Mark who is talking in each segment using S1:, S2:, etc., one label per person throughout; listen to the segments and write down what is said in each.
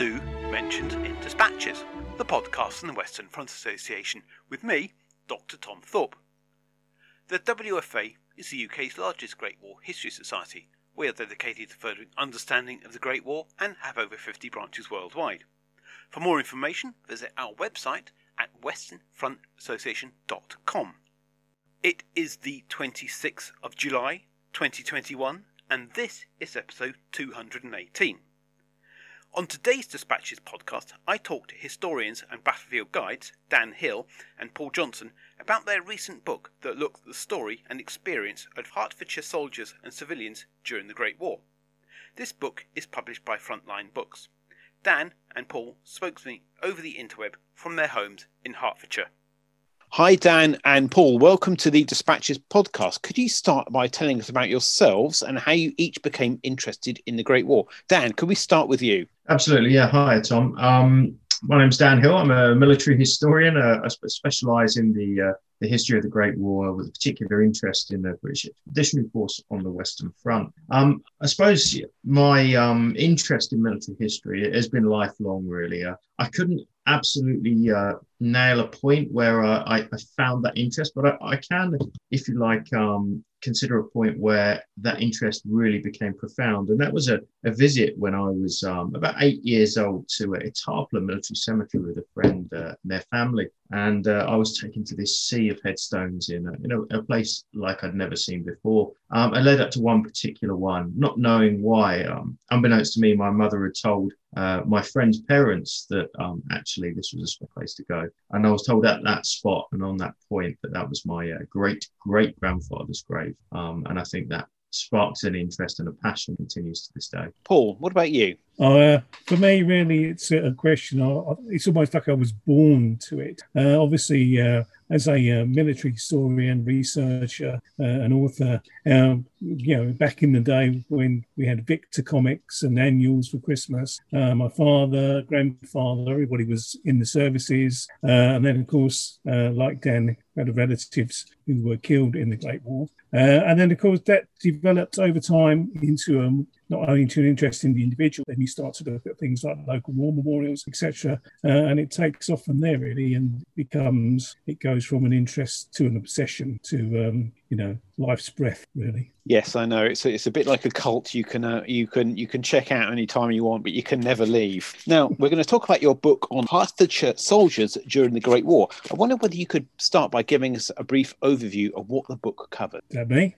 S1: Welcome mentioned in Dispatches, the podcast from the Western Front Association, with me, Dr. Tom Thorpe. The WFA is the UK's largest Great War History Society. We are dedicated to furthering understanding of the Great War and have over 50 branches worldwide. For more information, visit our website at westernfrontassociation.com. It is the 26th of July 2021, and this is episode 218. On today's Dispatches podcast, I talked to historians and battlefield guides Dan Hill and Paul Johnson about their recent book that looked at the story and experience of Hertfordshire soldiers and civilians during the Great War. This book is published by Frontline Books. Dan and Paul spoke to me over the interweb from their homes in Hertfordshire. Hi, Dan and Paul. Welcome to the Dispatches podcast. Could you start by telling us about yourselves and how you each became interested in the Great War? Dan, could we start with you?
S2: Absolutely. Yeah. Hi, Tom. Um, my name's Dan Hill. I'm a military historian. Uh, I specialise in the uh, the history of the Great War with a particular interest in the British Expeditionary Force on the Western Front. Um, I suppose my um, interest in military history has been lifelong, really. Uh, I couldn't absolutely uh, nail a point where uh, I, I, found that interest, but I, I can, if you like, um, consider a point where that interest really became profound. And that was a, a visit when I was um, about eight years old to a Tarpler military cemetery with a friend uh, and their family. And uh, I was taken to this sea of headstones in, a, in a, a place like I'd never seen before. Um, I led up to one particular one, not knowing why. Um, unbeknownst to me, my mother had told uh, my friend's parents that um, actually this was a place to go. And I was told at that spot and on that point that that was my uh, great great grandfather's grave. Um, and I think that sparks an interest and a passion continues to this day.
S1: Paul, what about you?
S3: Uh, for me, really, it's a question. It's almost like I was born to it. Uh, obviously, uh, as a uh, military historian, researcher, uh, and author, um, you know, back in the day when we had Victor comics and annuals for Christmas, uh, my father, grandfather, everybody was in the services. And then, of course, like Dan, had relatives who were killed in the Great War. And then, of course, that developed over time into um, not only to an interest in the individual, then you start to look at things like local war memorials, etc. Uh, and it takes off from there really, and becomes it goes from an interest to an obsession to um, you know life's breath really.
S1: Yes, I know. It's a, it's a bit like a cult. You can uh, you can you can check out any time you want, but you can never leave. Now we're going to talk about your book on Hertfordshire soldiers during the Great War. I wonder whether you could start by giving us a brief overview of what the book covered.
S3: That me?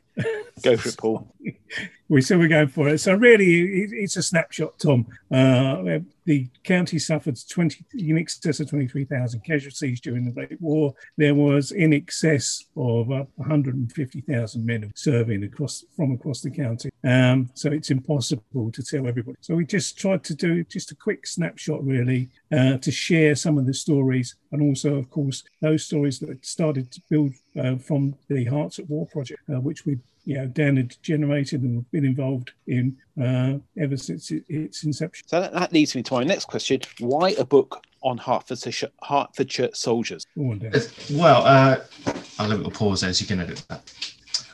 S1: Go for it, Paul.
S3: we so we're going for it. So really, it's a snapshot, Tom. Uh, the county suffered 20 in excess of 23,000 casualties during the Great War. There was in excess of uh, 150,000 men serving across from across the county. Um, so it's impossible to tell everybody. So we just tried to do just a quick snapshot, really, uh, to share some of the stories, and also, of course, those stories that started to build uh, from the Herts at War project, uh, which we you know, Dan had generated and been involved in uh, ever since its inception.
S1: So that, that, leads me to my next question: Why a book on Hertfordshire, Hertfordshire soldiers?
S2: Well, uh, I'll leave a pause there so you can edit that.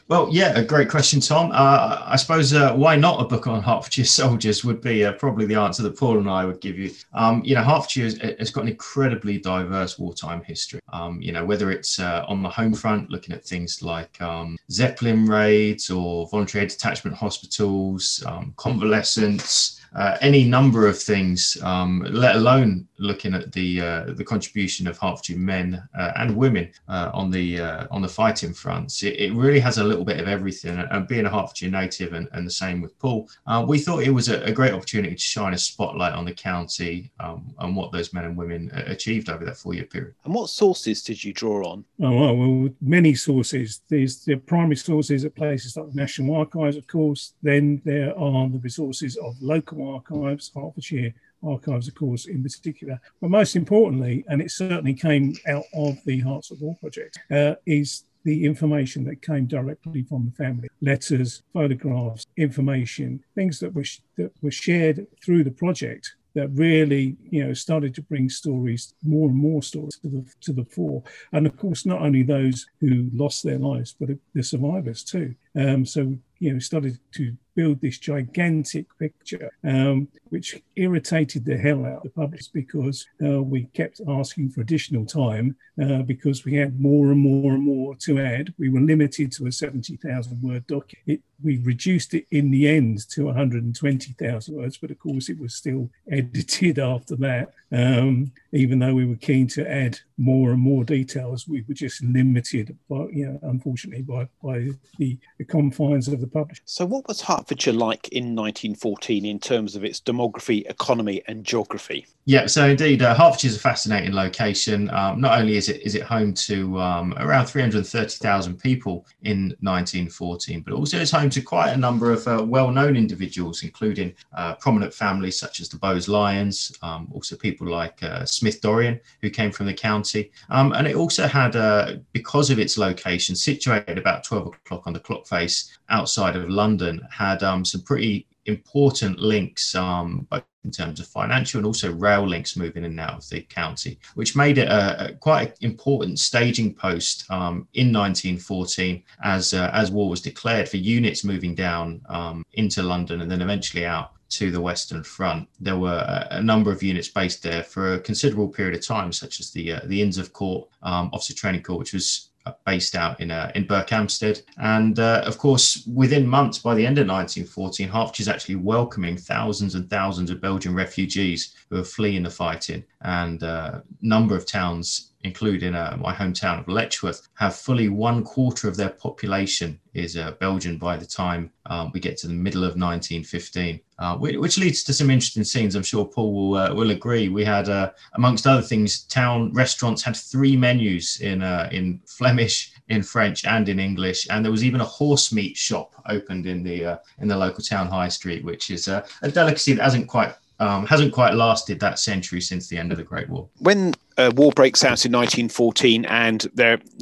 S2: Well, yeah, a great question, Tom. Uh, I suppose uh, why not a book on Hertfordshire soldiers would be uh, probably the answer that Paul and I would give you. Um, you know, Hertfordshire has, has, got an incredibly diverse wartime history. Um, you know, whether it's uh, on the home front, looking at things like um, Zeppelin raids or voluntary detachment hospitals, um, convalescents uh, any number of things, um, let alone looking at the uh, the contribution of Hertfordshire men uh, and women uh, on the uh, on the fighting fronts. It, it, really has a little bit of everything. And being a Hertfordshire native, and, and the same with Paul, uh, we thought it was a, a, great opportunity to shine a spotlight on the county um, and what those men and women achieved over that four year period.
S1: And what sources did you draw on?
S3: Oh well, well many sources. There's the primary sources at places like the National Archives, of course. Then there are the resources of local archives, Hertfordshire archives, of course, in particular. But most importantly, and it certainly came out of the Herts at War project, uh, is the information that came directly from the family letters, photographs, information, things that were, sh- that were shared through the project that really, you know, started to bring stories, more and more stories to the to the fore. And of course, not only those who lost their lives, but the survivors too. Um, so, you know, started to build this gigantic picture, um, which irritated the hell out of the public because uh, we kept asking for additional time uh, because we had more and more and more to add. We were limited to a 70,000 word document. It, we reduced it in the end to 120,000 words, but of course it was still edited after that. Um, even though we were keen to add more and more details, we were just limited, by, you know, unfortunately, by, by the, the confines of the publisher.
S1: So, what was Hertfordshire like in 1914 in terms of its demography, economy, and geography?
S2: Yeah, so indeed, uh, Hertfordshire is a fascinating location. Um, not only is it is it home to um, around 330,000 people in 1914, but also it's home to quite a number of uh, well-known individuals, including uh, prominent families such as the Bowes Lyons, um, also people like uh, Smith Dorrien, who came from the county, um, and it also had, uh, because of its location, situated about 12 o'clock on the clock face outside of London, had um, some pretty important links, um, both in terms of financial and also rail links moving in and out of the county, which made it a, a quite important staging post um, in 1914 as uh, as war was declared for units moving down um, into London and then eventually out to the Western Front. There were a, number of units based there for a considerable period of time, such as the uh, the Inns of Court um, Officer Training Corps, which was based out in uh, in Berkhamsted. And uh, of course, within months, by the end of 1914, Hertfordshire is actually welcoming thousands and thousands of Belgian refugees who are fleeing the fighting. And a uh, number of towns, including uh, my hometown of Letchworth, have fully one quarter of their population is uh, Belgian by the time um, we get to the middle of 1915, uh, which, leads to some interesting scenes. I'm sure Paul will uh, will agree. We had, uh, amongst other things, town restaurants had three menus in uh, in Flemish, in French, and in English, and there was even a horse meat shop opened in the in the local town high street, which is a delicacy that hasn't quite um, hasn't quite lasted that century since the end of the Great War.
S1: When uh, war breaks out in 1914 and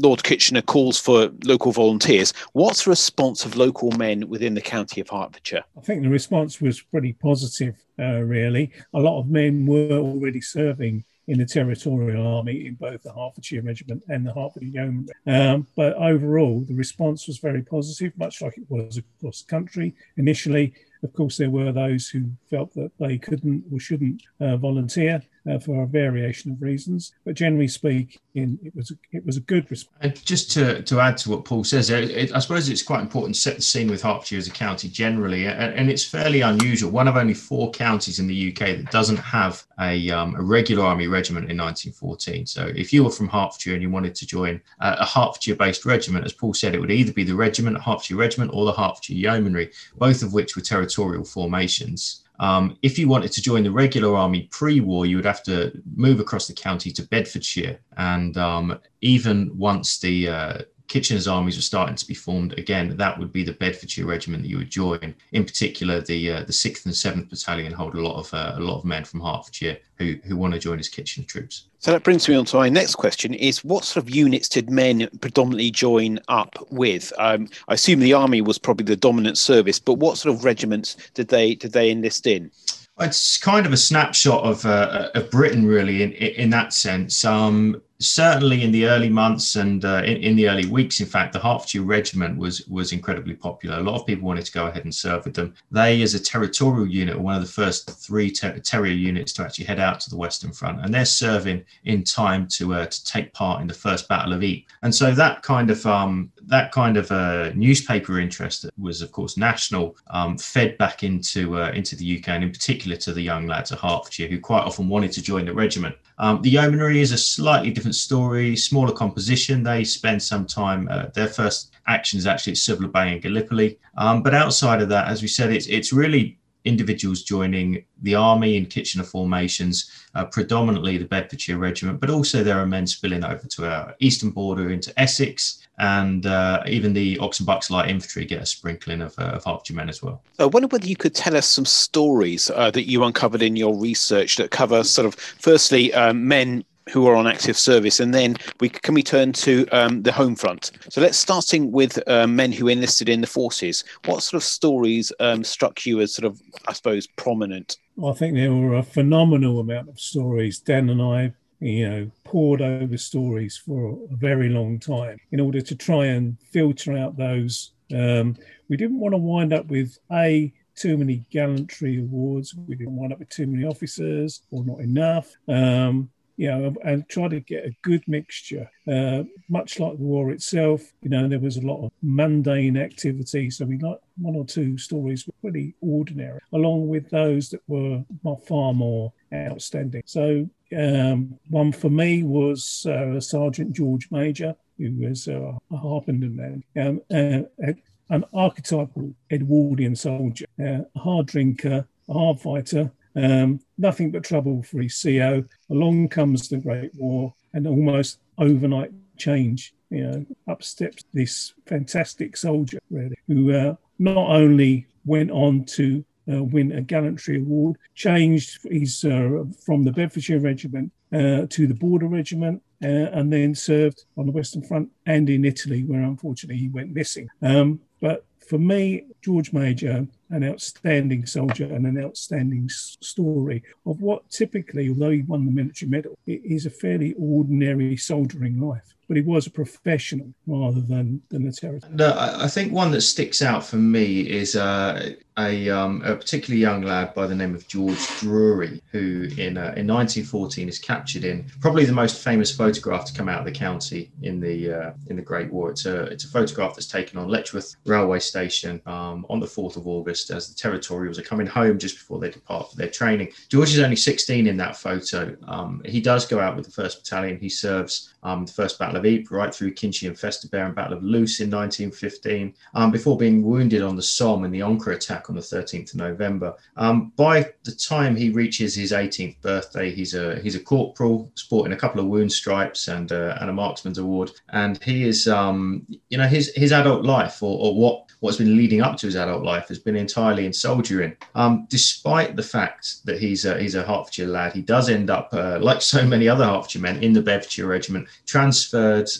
S1: Lord Kitchener calls for local volunteers, what's the response of local men within the county of Hertfordshire?
S3: I think the response was pretty positive, uh, really. A lot of men were already serving in the Territorial Army in both the Hertfordshire Regiment and the Hertfordshire Yeomanry. Um, but overall, the response was very positive, much like it was across the country. Initially, of course, there were those who felt that they couldn't or shouldn't uh, volunteer uh, for a variation of reasons. But generally speaking, it was it was a good response.
S2: And just to, to add to what Paul says, it, it, I suppose it's quite important to set the scene with Hertfordshire as a county generally, and, and, it's fairly unusual. One of only four counties in the UK that doesn't have a, um, a regular army regiment in 1914. So if you were from Hertfordshire and you wanted to join uh, a Hertfordshire-based regiment, as Paul said, it would either be the regiment, Hertfordshire Regiment, or the Hertfordshire Yeomanry, both of which were territorial formations. Um, if you wanted to join the regular army pre-war, you would have to move across the county to Bedfordshire, and um, even once the uh, Kitchener's armies were starting to be formed again, that would be the Bedfordshire regiment that you would join. In particular, the uh, the sixth and seventh battalion hold a lot of uh, a lot of men from Hertfordshire who who want to join as Kitchener troops.
S1: So that brings me on to my next question: Is what sort of units did men predominantly join up with? Um, I assume the army was probably the dominant service, but what sort of regiments did they did they enlist in?
S2: It's kind of a snapshot of, uh, of Britain, really, in in that sense. Um, certainly in the early months and uh, in, in, the early weeks, in fact, the Hertfordshire Regiment was was incredibly popular. A lot of people wanted to go ahead and serve with them. They, as a territorial unit, were one of the first three ter- terrier units to actually head out to the Western Front, and they're serving in time to uh, to take part in the First Battle of Ypres. And so that kind of um, that kind of uh, newspaper interest was, of course, national, um, fed back into uh, into the UK, and in particular to the young lads at Hertfordshire, who quite often wanted to join the regiment. Um, the Yeomanry is a slightly different story, smaller composition. They spend some time, uh, their first action is actually at Suvla Bay and Gallipoli. Um, but outside of that, as we said, it's, it's really individuals joining the army in Kitchener formations, uh, predominantly the Bedfordshire Regiment, but also there are men spilling over to our eastern border into Essex, and uh, even the Ox and Bucks Light Infantry get a sprinkling of, uh, of Hertfordshire men as well.
S1: I wonder whether you could tell us some stories uh, that you uncovered in your research that cover sort of, firstly, um, men who are on active service, and then we can we turn to um, the home front. So let's starting with uh, men who enlisted in the forces. What sort of stories um, struck you as sort of, I suppose, prominent?
S3: Well, I think there were a phenomenal amount of stories. Dan and I, you know, poured over stories for a very long time in order to try and filter out those Um, we didn't want to wind up with a too many gallantry awards. We didn't wind up with too many officers or not enough. Um, you know, and try to get a good mixture. Uh, much like the war itself, you know, there was a lot of mundane activity. So we got one or two stories were pretty ordinary, along with those that were far more outstanding. So um, one for me was uh, Sergeant George Major, who was uh, a Harpenden man, um, uh, an archetypal Edwardian soldier, uh, a hard drinker, a hard fighter, um, nothing but trouble for his CO. Along comes the Great War, and almost overnight change. You know, up steps this fantastic soldier, really, who uh, not only went on to uh, win a gallantry award, changed his uh, from the Bedfordshire Regiment uh, to the Border Regiment, uh, and then served on the Western Front and in Italy, where unfortunately he went missing. Um, but for me, George Major, an outstanding soldier and an outstanding story of what typically, although he won the military medal, it is a fairly ordinary soldiering life but he was a professional rather than than a terrorist.
S2: No, I think one that sticks out for me is uh, a, um, a particularly young lad by the name of George Drury, who in uh, in 1914 is captured in probably the most famous photograph to come out of the county in the uh, in the Great War. It's a it's a photograph that's taken on Letchworth railway station um, on the 4th of August as the territorials are coming home just before they depart for their training. George is only 16 in that photo. Um, he does go out with the first battalion. He serves um, the First Battle of Ypres, right through Cuinchy and Festubert and Battle of Loos in 1915, um, before being wounded on the Somme in the Ancre attack on the 13th of November. Um, by the time he reaches his 18th birthday, he's a he's a corporal, sporting a couple of wound stripes and uh, and a marksman's award, and he is um, you know his his adult life or, or what what's been leading up to his adult life has been entirely in soldiering. Um, despite the fact that he's a, he's a Hertfordshire lad, he does end up, uh, like so many other Hertfordshire men, in the Bedfordshire Regiment, transferred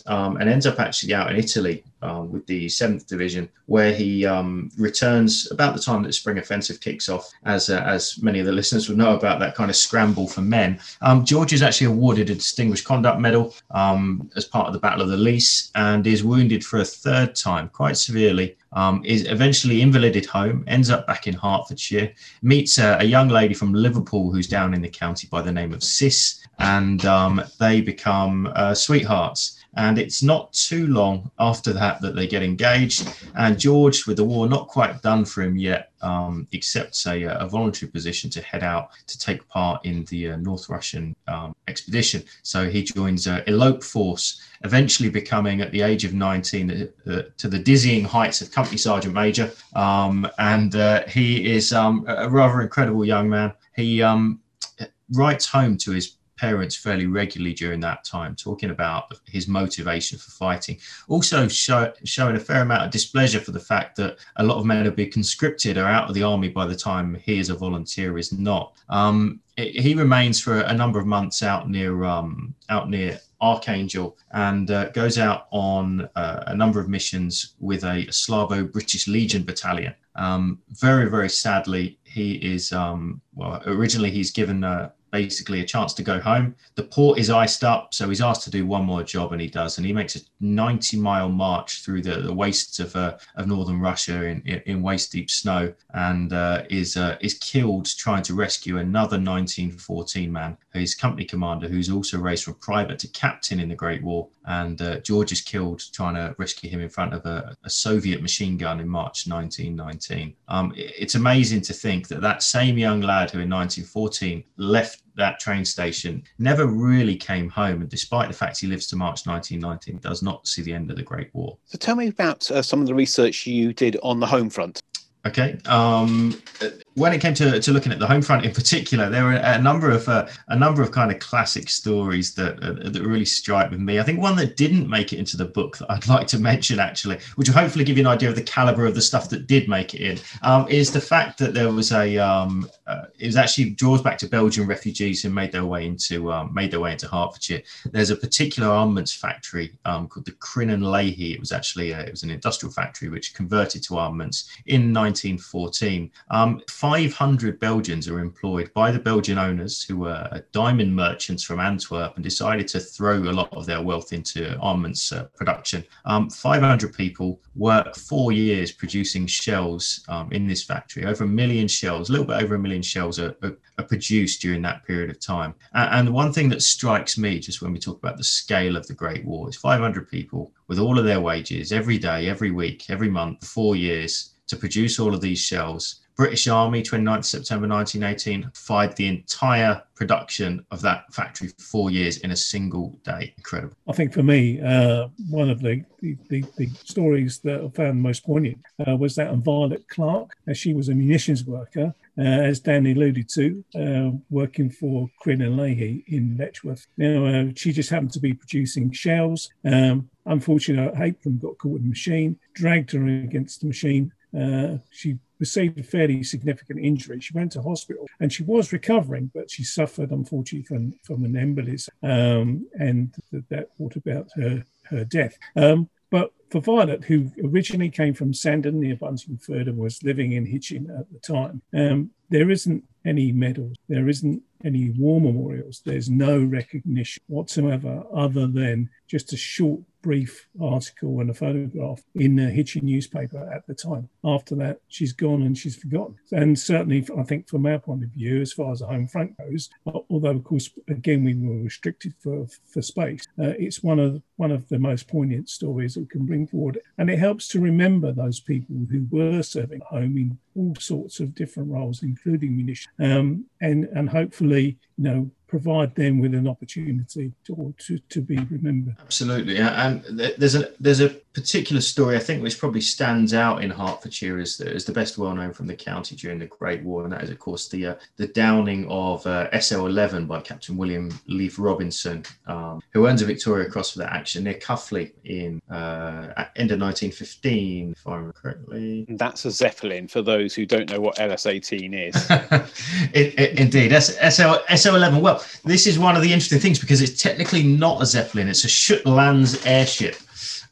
S2: um, and ends up actually out in Italy um, with the 7th Division, where he um, returns about the time that the spring offensive kicks off, as, uh, as many of the listeners will know about that kind of scramble for men. Um, George is actually awarded a Distinguished Conduct Medal um, as part of the Battle of the Lys and is wounded for a third time, quite severely. Um, is eventually invalided home, ends up back in Hertfordshire, meets a, a, young lady from Liverpool who's down in the county by the name of Sis, and um, they become uh, sweethearts. And it's not too long after that that they get engaged. And George, with the war not quite done for him yet, um, accepts a, a, voluntary position to head out to take part in the uh, North Russian um, expedition. So he joins a Elope force, eventually becoming, at the age of 19, uh, to the dizzying heights of Company Sergeant Major. Um, and uh, he is um, a rather incredible young man. He um, writes home to his parents fairly regularly during that time, talking about his motivation for fighting. Also, show, showing a fair amount of displeasure for the fact that a lot of men have been conscripted or out of the army by the time he, as a volunteer, is not. Um, it, he remains for a number of months out near um, out near Archangel and uh, goes out on uh, a number of missions with a, a Slavo British Legion battalion. Um, very, very sadly, he is um, well. Originally, he's given a, basically a chance to go home. The port is iced up, so he's asked to do one more job, and he does. And he makes a 90 mile march through the, the wastes of, uh, of northern Russia in, in, waist deep snow, and uh, is uh, is killed trying to rescue another 1914 man, his company commander, who's also raised from private to captain in the Great War. And uh, George is killed trying to rescue him in front of a, a Soviet machine gun in March 1919. Um, it's amazing to think that that same young lad who in 1914 left that train station, never really came home. And despite the fact he lives to March 1919, does not see the end of the Great War.
S1: So tell me about uh, some of the research you did on the home front.
S2: Okay. Um, when it came to, to looking at the home front in particular, there were a number of uh, a number of kind of classic stories that uh, that really strike with me. I think one that didn't make it into the book that I'd like to mention actually, which will hopefully give you an idea of the caliber of the stuff that did make it in, um, is the fact that there was a um, uh, it was actually draws back to Belgian refugees who made their way into um, made their way into Hertfordshire. There's a particular armaments factory um, called the Kryn and Lahy. It was actually a, it was an industrial factory which converted to armaments in 1914 500 Belgians are employed by the Belgian owners who were diamond merchants from Antwerp and decided to throw a lot of their wealth into armaments uh, production. Um, 500 people work four years producing shells um, in this factory. Over a million shells, a little bit over a million shells are, are, are produced during that period of time. And, and one thing that strikes me just when we talk about the scale of the Great War is 500 people with all of their wages every day, every week, every month, four years to produce all of these shells. British Army, 29th September 1918, fired the entire production of that factory for four years in a single day. Incredible.
S3: I think for me, uh, one of the, the, the, the, stories that I found most poignant uh, was that of Violet Clark, as she was a munitions worker, uh, as Dan alluded to, uh, working for Kryn and Lahy in Letchworth. Now, uh, she just happened to be producing shells. Um, unfortunately, of them got caught in the machine, dragged her against the machine, uh, she received a fairly significant injury. She went to hospital and she was recovering, but she suffered, unfortunately, from, from an embolism, um, and that, that brought about her, her death. Um, but for Violet, who originally came from Sandon near Buntingford and was living in Hitchin at the time, um, there isn't any medals, there isn't any war memorials, there's no recognition whatsoever other than just a short brief article and a photograph in the Hitchin newspaper at the time. After that, she's gone and she's forgotten. And certainly, I think from our point of view, as far as the home front goes, although of course again we were restricted for for space, uh, it's one of one of the most poignant stories that we can bring forward, and it helps to remember those people who were serving home in all sorts of different roles, including munitions, um, and and hopefully, you know, provide them with an opportunity to, to, to be remembered.
S2: Absolutely, and there's a there's a particular story I think which probably stands out in Hertfordshire is the, as the best well known from the county during the Great War, and that is of course the uh, the downing of uh, SL11 by Captain William Leefe Robinson, um, who earns a Victoria Cross for that action near Cuffley in uh, end of 1915, if I remember correctly.
S1: That's a Zeppelin for those who don't know what LS18 is.
S2: it, it, indeed, SL SL11. Well, this is one of the interesting things because it's technically not a Zeppelin; it's a Schütte-Lanz airship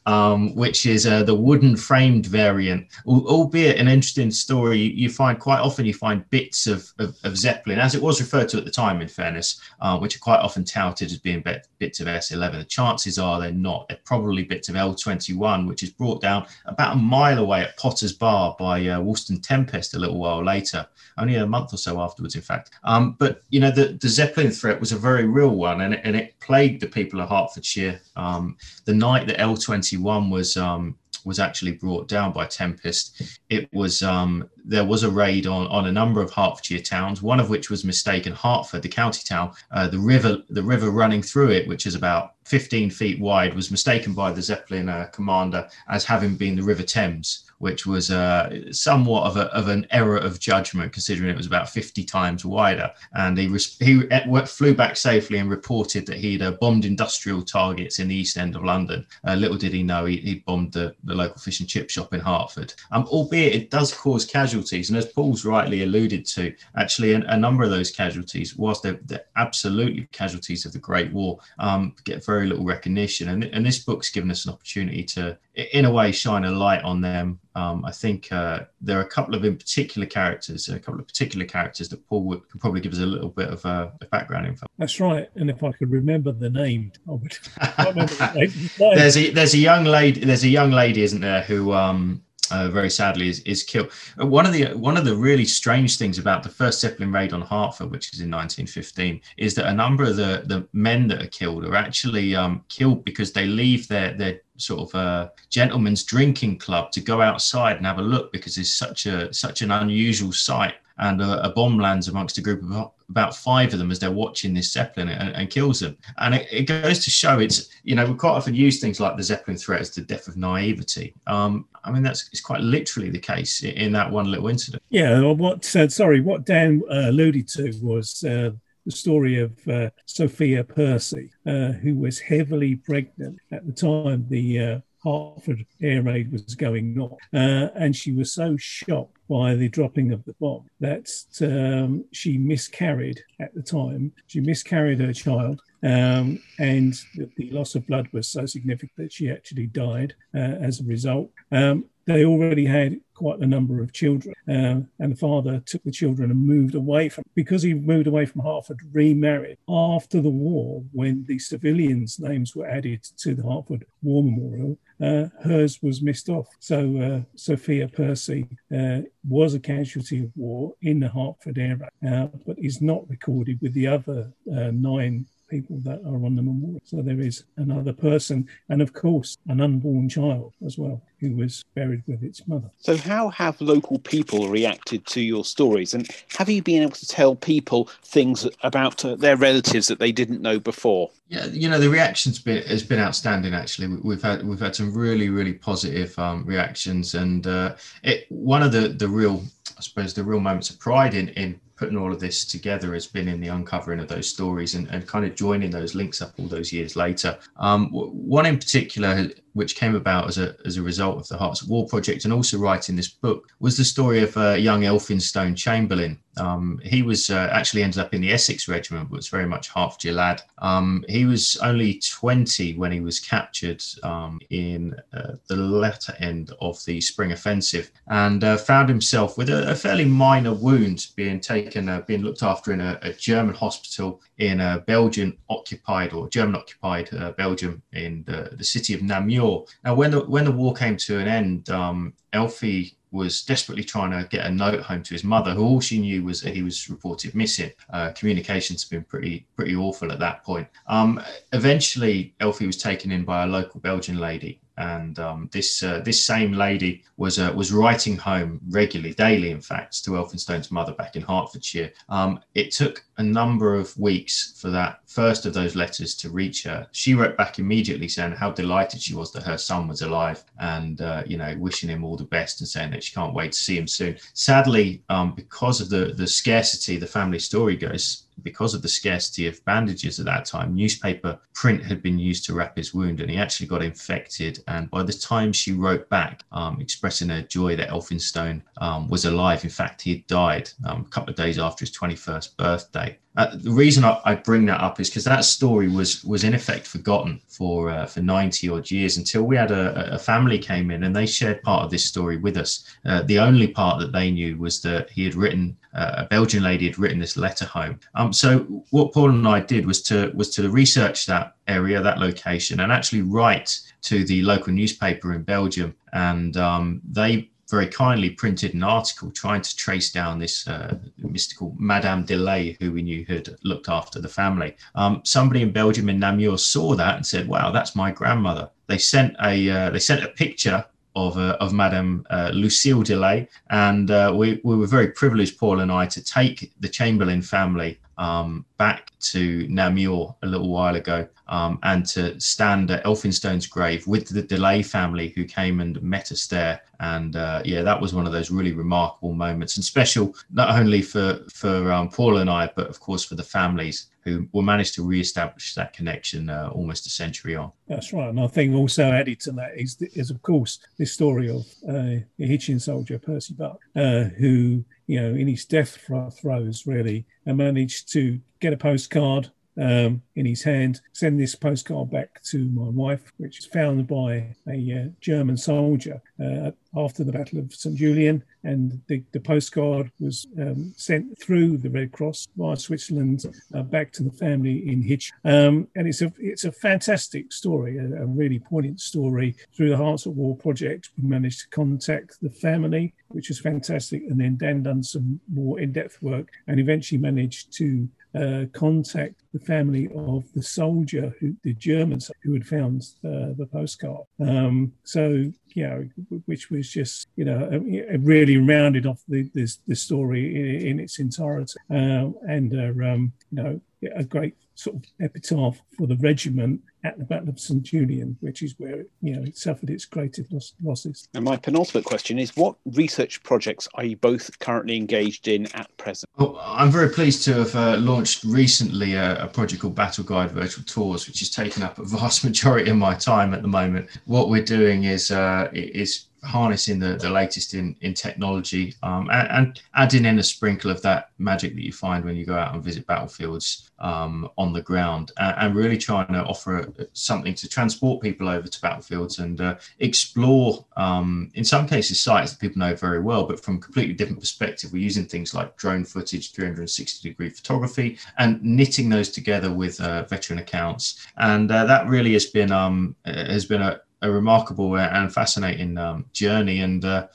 S2: um, which is uh, the wooden framed variant, albeit an interesting story. You find quite often you find bits of, of, of Zeppelin, as it was referred to at the time, in fairness, uh, which are quite often touted as being bits of S11. The chances are they're not. They're probably bits of L21, which is brought down about a mile away at Potter's Bar by uh, Wulstan Tempest a little while later, only a month or so afterwards, in fact. Um, but, you know, the, the Zeppelin threat was a very real one, and it, and it plagued the people of Hertfordshire. Um, the night that L21 was um, was actually brought down by Tempest, it was um, there was a raid on, on a number of Hertfordshire towns, one of which was mistaken Hertford, the county town. Uh, the river the river running through it, which is about 15 feet wide, was mistaken by the Zeppelin uh, commander as having been the River Thames which was uh, somewhat of, a, of an error of judgment, considering it was about 50 times wider. And he, he flew back safely and reported that he'd uh, bombed industrial targets in the east end of London. Uh, little did he know he, he bombed the, the local fish and chip shop in Hertford. Um, albeit it does cause casualties. And as Paul's rightly alluded to, actually, a, a number of those casualties, whilst they're, they're, absolutely casualties of the Great War, um, get very little recognition. And, and this book's given us an opportunity to, in a way, shine a light on them um, I think uh, there are a couple of in particular characters, a couple of particular characters that Paul would, could probably give us a little bit of uh, background info.
S3: That's right, and if I could remember the name, I would.
S2: the name. there's a there's a young lady there's a young lady, isn't there, who um, uh, very sadly is, is killed. Uh, one of the one of the really strange things about the first Zeppelin raid on Hertford, which is in 1915, is that a number of the, the men that are killed are actually um, killed because they leave their their sort of a gentleman's drinking club to go outside and have a look because it's such a such an unusual sight and a, a, bomb lands amongst a group of about five of them as they're watching this Zeppelin and, and kills them. And it, it, goes to show it's, you know, we quite often use things like the Zeppelin threat as the death of naivety. Um, I mean, that's it's quite literally the case in, in that one little incident.
S3: Yeah, well, what, uh, sorry, what Dan uh, alluded to was uh, the story of uh, Sophia Percy, uh, who was heavily pregnant at the time the uh, Hertford air raid was going on. Uh, and she was so shocked by the dropping of the bomb that um, she miscarried at the time. She miscarried her child. Um, and the, the, loss of blood was so significant that she actually died uh, as a result. Um, they already had quite a number of children. Uh, and the father took the children and moved away from, because he moved away from Hertford, remarried after the war when the civilians' names were added to the Hertford War Memorial. Uh, hers was missed off. So uh, Sophia Percy uh, was a casualty of war in the Hertford area, uh, but is not recorded with the other uh, nine people that are on the memorial. So there is another person, and of course, an unborn child as well, who was buried with its mother.
S1: So, how have local people reacted to your stories? And have you been able to tell people things about uh, their relatives that they didn't know before?
S2: Yeah, you know the reaction's been has been outstanding. Actually, we've had we've had some really really positive um, reactions, and uh, it one of the the real I suppose the real moments of pride in in putting all of this together has been in the uncovering of those stories and, and kind of joining those links up all those years later. Um, one in particular which came about as a, as a result of the Herts of War project and also writing this book, was the story of uh, young Elphinstone Chamberlain. Um, he was uh, actually ended up in the Essex Regiment, but was very much Hertfordshire lad. Um, he was only 20 when he was captured um, in uh, the latter end of the Spring Offensive and uh, found himself with a, a, fairly minor wound being taken, uh, being looked after in a, a German hospital in a Belgian occupied or German occupied uh, Belgium in the, the city of Namur now, when the when the war came to an end, um, Elfie was desperately trying to get a note home to his mother, who all she knew was that he was reported missing. Uh, communications had been pretty pretty awful at that point. Um, eventually, Elfie was taken in by a local Belgian lady and um, this uh, this same lady was uh, was writing home regularly, daily, in fact, to Elphinstone's mother back in Hertfordshire. Um, it took a number of weeks for that first of those letters to reach her. She wrote back immediately saying how delighted she was that her son was alive, and uh, you know, wishing him all the best and saying that she can't wait to see him soon. Sadly, um, because of the the scarcity, the family story goes because of the scarcity of bandages at that time, newspaper print had been used to wrap his wound, and he actually got infected. And by the time she wrote back, um, expressing her joy that Elphinstone um, was alive, in fact, he had died um, a couple of days after his 21st birthday. Uh, the reason I, I, bring that up is because that story was was in effect forgotten for uh, for 90 odd years until we had a, a, family came in and they shared part of this story with us. Uh, the only part that they knew was that he had written uh, a Belgian lady had written this letter home. Um, so what Paul and I did was to was to research that area, that location, and actually write to the local newspaper in Belgium, and um, they very kindly printed an article trying to trace down this uh, mystical Madame Delay, who we knew had looked after the family. Um, somebody in Belgium in Namur saw that and said, "Wow, that's my grandmother." They sent a uh, they sent a picture of, uh, of Madame uh, Lucille Delay. And uh, we, we were very privileged, Paul and I, to take the Chamberlain family um, back to Namur a little while ago um, and to stand at Elphinstone's grave with the Delay family who came and met us there. And uh, yeah, that was one of those really remarkable moments and special not only for, for um, Paul and I, but of course for the families who will manage to re-establish that connection uh, almost a century on.
S3: That's right, and I think also added to that is, is of course this story of uh, a Hitchin soldier Percy Buck, uh, who you know in his death throes really and managed to get a postcard um, in his hand, send this postcard back to my wife, which was found by a uh, German soldier uh, after the Battle of St. Julien. And the, the postcard was um, sent through the Red Cross via Switzerland uh, back to the family in Hitch. Um, and it's a, it's a fantastic story, a, a really poignant story. Through the Herts of War project, we managed to contact the family, which was fantastic. And then Dan done some more in depth work and eventually managed to uh, contact the family of the soldier, who, the Germans who had found uh, the postcard. Um, so, you know, which was just, you know, it really rounded off the, this, the story in, in, its entirety. Uh, and, uh, um, you know, a great sort of epitaph for the regiment at the Battle of St Julien, which is where it, you know it suffered its greatest losses.
S1: And my penultimate question is: What research projects are you both currently engaged in at present?
S2: Well, I'm very pleased to have uh, launched recently a, a, project called Battle Guide Virtual Tours, which has taken up a vast majority of my time at the moment. What we're doing is uh, is harnessing the, the latest in, in technology um, and, and, adding in a sprinkle of that magic that you find when you go out and visit battlefields um, on the ground and, and, really trying to offer something to transport people over to battlefields and uh, explore, um, in some cases, sites that people know very well, but from a completely different perspective. We're using things like drone footage, 360 degree photography, and knitting those together with uh, veteran accounts. And uh, that really has been um, has been a, a remarkable and fascinating um, journey, and uh,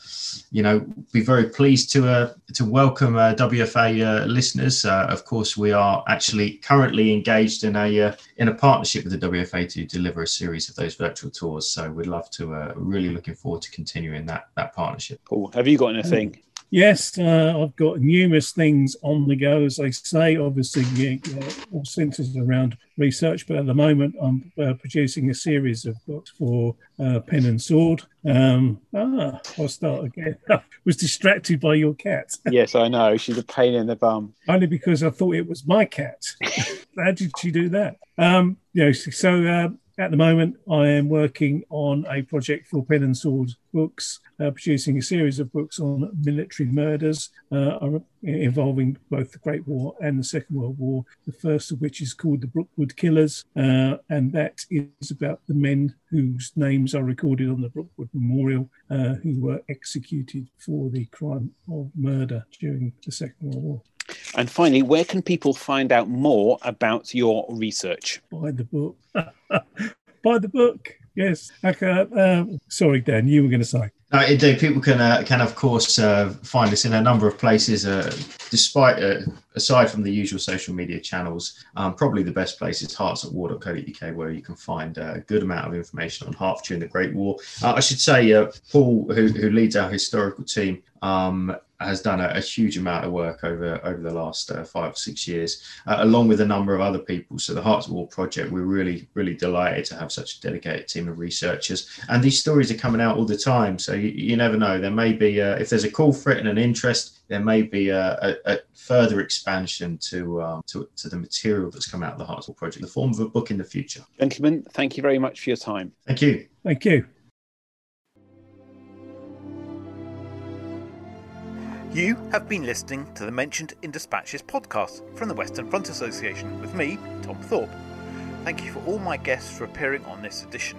S2: you know, be very pleased to uh, to welcome uh, WFA uh, listeners. Uh, of course, we are actually currently engaged in a uh, in a partnership with the WFA to deliver a series of those virtual tours. So we'd love to really looking forward to continuing that that partnership.
S1: Cool. Have you got anything?
S3: Yes, uh, I've got numerous things on the go, as they say. Obviously, all centres around research, but at the moment, I'm uh, producing a series of books for uh, Pen and Sword. Um, ah, I'll start again. I was distracted by your cat.
S1: yes, I know. She's a pain in the bum.
S3: Only because I thought it was my cat. How did she do that? Um, you know, so uh, at the moment, I am working on a project for Pen and Sword Books, uh, producing a series of books on military murders uh, involving both the Great War and the Second World War. The first of which is called The Brookwood Killers, uh, and that is about the men whose names are recorded on the Brookwood Memorial uh, who were executed for the crime of murder during the Second World War.
S1: And finally, where can people find out more about your research?
S3: Buy the book. Buy the book. Yes. Okay. Uh, sorry, Dan, you were going to say.
S2: No, indeed. People can uh, can of course uh, find us in a number of places. Uh, despite uh, aside from the usual social media channels, um, probably the best place is hearts@war.co.uk, where you can find a good amount of information on Herts during the Great War. Uh, I should say, uh, Paul, who, who leads our historical team, um, has done a, a, huge amount of work over over the last uh, five or six years, uh, along with a number of other people. So the Herts of War project, we're really really delighted to have such a dedicated team of researchers, and these stories are coming out all the time. So you, you never know. There may be uh, if there's a call for it and an interest, there may be a, a, a further expansion to, um, to to the material that's come out of the Herts of War project in the form of a book in the future.
S1: Gentlemen, thank you very much for your time.
S2: Thank you.
S3: Thank you.
S1: You have been listening to the Mentioned in Dispatches podcast from the Western Front Association with me, Tom Thorpe. Thank you for all my guests for appearing on this edition.